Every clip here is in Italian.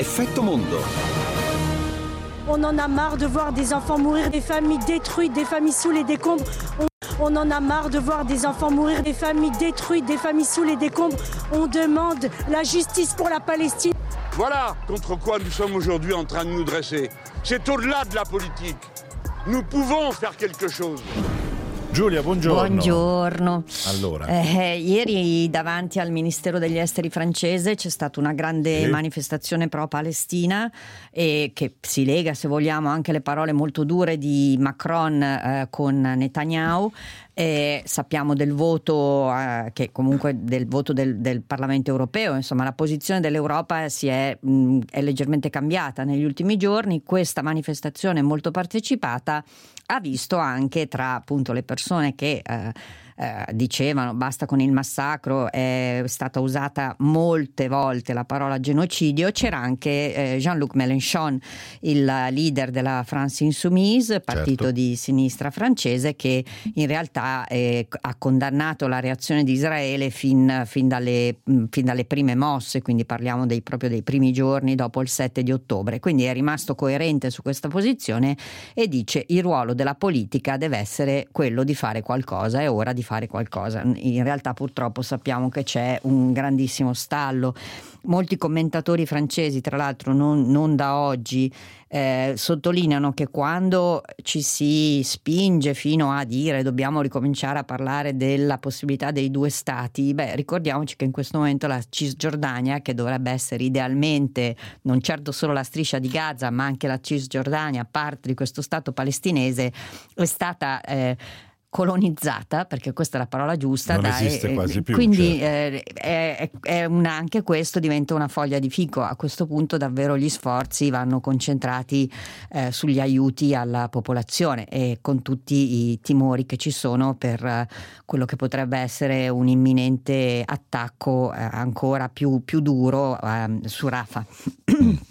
Effetto Mondo. On en a marre de voir des enfants mourir, des familles détruites, des familles sous les décombres. On, on en a marre de voir des enfants mourir, des familles détruites, des familles sous les décombres. On demande la justice pour la Palestine. Voilà contre quoi nous sommes aujourd'hui en train de nous dresser. C'est au-delà de la politique. Nous pouvons faire quelque chose. Giulia, buongiorno. Buongiorno. Allora. Eh, ieri davanti al Ministero degli Esteri francese c'è stata una grande Sì. manifestazione pro-Palestina e che si lega, se vogliamo, anche alle parole molto dure di Macron eh, con Netanyahu. E sappiamo del voto, eh, che comunque del voto del, del Parlamento europeo, insomma la posizione dell'Europa si è, mh, è leggermente cambiata negli ultimi giorni. Questa manifestazione molto partecipata ha visto anche tra appunto le persone che eh, eh, dicevano basta con il massacro, è stata usata molte volte la parola genocidio, c'era anche eh, Jean-Luc Mélenchon, il leader della France Insoumise, partito Certo. di sinistra francese, che in realtà eh, ha condannato la reazione di Israele fin, fin dalle, mh, fin dalle prime mosse, quindi parliamo dei, proprio dei primi giorni dopo il 7 di ottobre. Quindi è rimasto coerente su questa posizione e dice il ruolo della politica deve essere quello di fare qualcosa, è ora di fare qualcosa. In realtà purtroppo sappiamo che c'è un grandissimo stallo. Molti commentatori francesi, tra l'altro non, non da oggi, eh, sottolineano che quando ci si spinge fino a dire dobbiamo ricominciare a parlare della possibilità dei due stati, beh, ricordiamoci che in questo momento la Cisgiordania, che dovrebbe essere idealmente non certo solo la striscia di Gaza, ma anche la Cisgiordania, parte di questo stato palestinese, è stata eh, colonizzata, perché questa è la parola giusta, Non da- esiste eh, quasi più, Quindi certo. eh, è- è una- anche questo diventa una foglia di fico. A questo punto davvero gli sforzi vanno concentrati eh, sugli aiuti alla popolazione e con tutti i timori che ci sono per eh, quello che potrebbe essere un imminente attacco eh, ancora più, più duro ehm, su Rafa.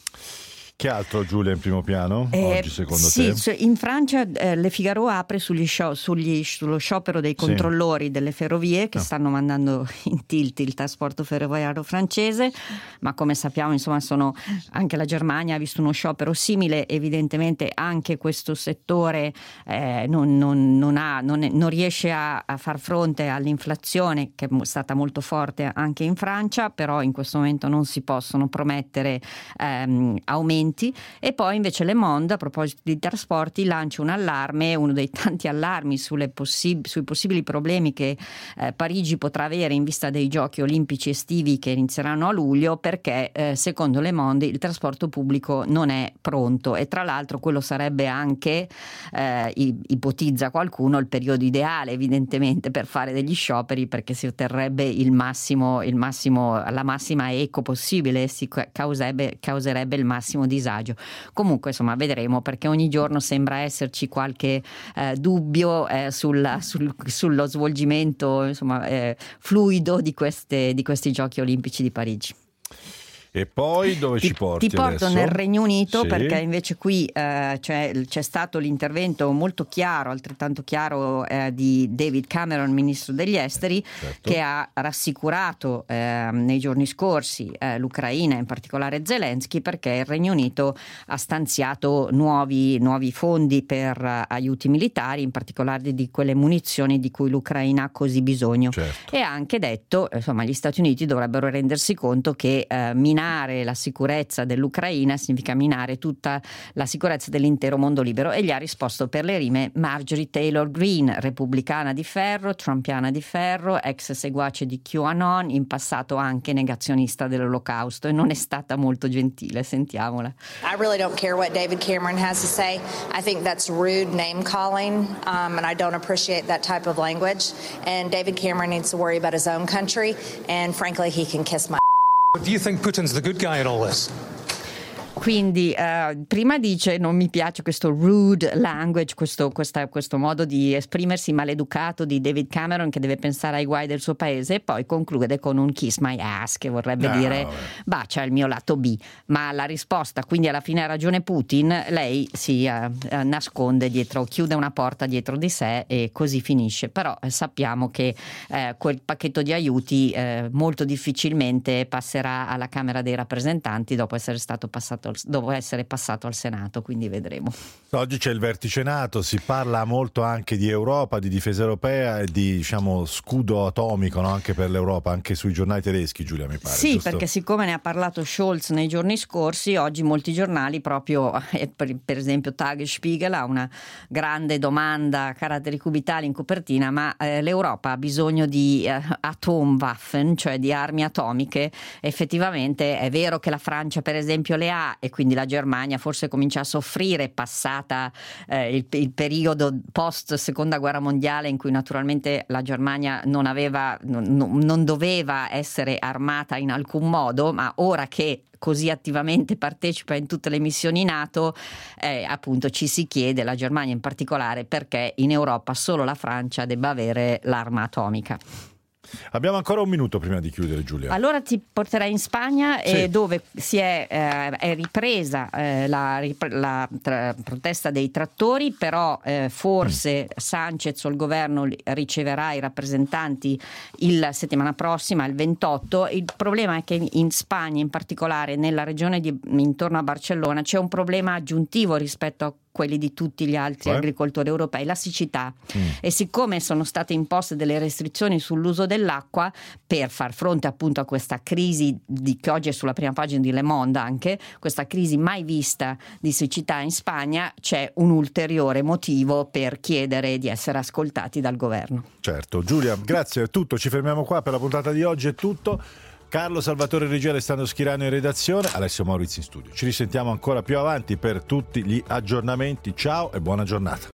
Che altro Giulia in primo piano Eh, oggi secondo sì, te? cioè, in Francia eh, Le Figaro apre sugli scio- sugli- sullo sciopero dei Sì. controllori delle ferrovie che Ah. stanno mandando in tilt il trasporto ferroviario francese, ma come sappiamo insomma sono, anche la Germania ha visto uno sciopero simile, evidentemente anche questo settore eh, non, non- non ha- non riesce a, a far fronte all'inflazione che è stata molto forte anche in Francia, però in questo momento non si possono promettere ehm, aumenti e poi invece Le Monde a proposito di trasporti lancia un allarme, uno dei tanti allarmi sulle possi- sui possibili problemi che eh, Parigi potrà avere in vista dei giochi olimpici estivi che inizieranno a luglio perché eh, secondo Le Monde il trasporto pubblico non è pronto. E tra l'altro quello sarebbe anche, eh, ipotizza qualcuno, il periodo ideale evidentemente per fare degli scioperi perché si otterrebbe il massimo, il massimo la massima eco possibile e si ca- causerebbe, causerebbe il massimo disagio. Comunque insomma vedremo perché ogni giorno sembra esserci qualche eh, dubbio eh, sulla- sul- sullo svolgimento insomma, eh, fluido di, queste- di questi giochi olimpici di Parigi. E poi dove ci porti Ti porto adesso? nel Regno Unito Sì. perché invece qui eh, c'è, c'è stato l'intervento molto chiaro, altrettanto chiaro, eh, di David Cameron, ministro degli esteri, Certo. che ha rassicurato eh, nei giorni scorsi eh, l'Ucraina, in particolare Zelensky, perché il Regno Unito ha stanziato nuovi, nuovi fondi per eh, aiuti militari, in particolare di quelle munizioni di cui l'Ucraina ha così bisogno Certo. e ha anche detto insomma gli Stati Uniti dovrebbero rendersi conto che eh, minare la sicurezza dell'Ucraina significa minare tutta la sicurezza dell'intero mondo libero e gli ha risposto per le rime Marjorie Taylor Greene repubblicana di ferro, trumpiana di ferro ex seguace di QAnon in passato anche negazionista dell'olocausto e non è stata molto gentile sentiamola I really don't care what David Cameron has to say. I think that's rude name calling, um, and I don't appreciate that type of language. And David Cameron needs to worry about his own country, and frankly, he can kiss my. Do you think Putin's the good guy in all this? Quindi eh, prima dice non mi piace questo rude language, questo, questa, questo, modo di esprimersi maleducato di David Cameron che deve pensare ai guai del suo paese e poi conclude con un kiss my ass che vorrebbe no, dire bacia il mio lato B. Ma la risposta, quindi alla fine ha ragione Putin, lei si uh, nasconde dietro, chiude una porta dietro di sé e così finisce. Però eh, sappiamo che eh, quel pacchetto di aiuti eh, molto difficilmente passerà alla Camera dei rappresentanti dopo essere stato passato al, dopo essere passato al Senato, quindi vedremo. Oggi c'è il vertice NATO, si parla molto anche di Europa, di difesa europea e di diciamo, scudo atomico no? anche per l'Europa, anche sui giornali tedeschi, Giulia mi pare. Sì, giusto? perché siccome ne ha parlato Scholz nei giorni scorsi, oggi molti giornali, proprio eh, per, per esempio Tagesspiegel, ha una grande domanda a caratteri cubitali in copertina, ma eh, l'Europa ha bisogno di eh, Atomwaffen, cioè di armi atomiche. Effettivamente è vero che la Francia per esempio le ha e quindi la Germania forse comincia a soffrire passata eh, il, il, periodo post seconda guerra mondiale in cui naturalmente la Germania non, aveva, non, non doveva essere armata in alcun modo, ma ora che così attivamente partecipa in tutte le missioni NATO, eh, appunto ci si chiede, la Germania in particolare, perché in Europa solo la Francia debba avere l'arma atomica. Abbiamo ancora un minuto prima di chiudere, Giulia. Allora ti porterai in Spagna sì. eh, dove si è, eh, è ripresa eh, la, la tra, protesta dei trattori, però eh, forse mm. Sanchez o il governo riceverà i rappresentanti la settimana prossima, il 28. Il problema è che in Spagna, in particolare nella regione di, intorno a Barcellona, c'è un problema aggiuntivo rispetto a quelli di tutti gli altri eh? agricoltori europei, la siccità. Mm. E siccome sono state imposte delle restrizioni sull'uso dell'acqua per far fronte appunto a questa crisi di, che oggi è sulla prima pagina di Le Monde anche, questa crisi mai vista di siccità in Spagna, c'è un ulteriore motivo per chiedere di essere ascoltati dal governo. Certo, Giulia, grazie, è tutto, ci fermiamo qua per la puntata di oggi, è tutto. Carlo Salvatore Regia, Alessandro Schirano in redazione, Alessio Maurizio in studio. Ci risentiamo ancora più avanti per tutti gli aggiornamenti. Ciao e buona giornata.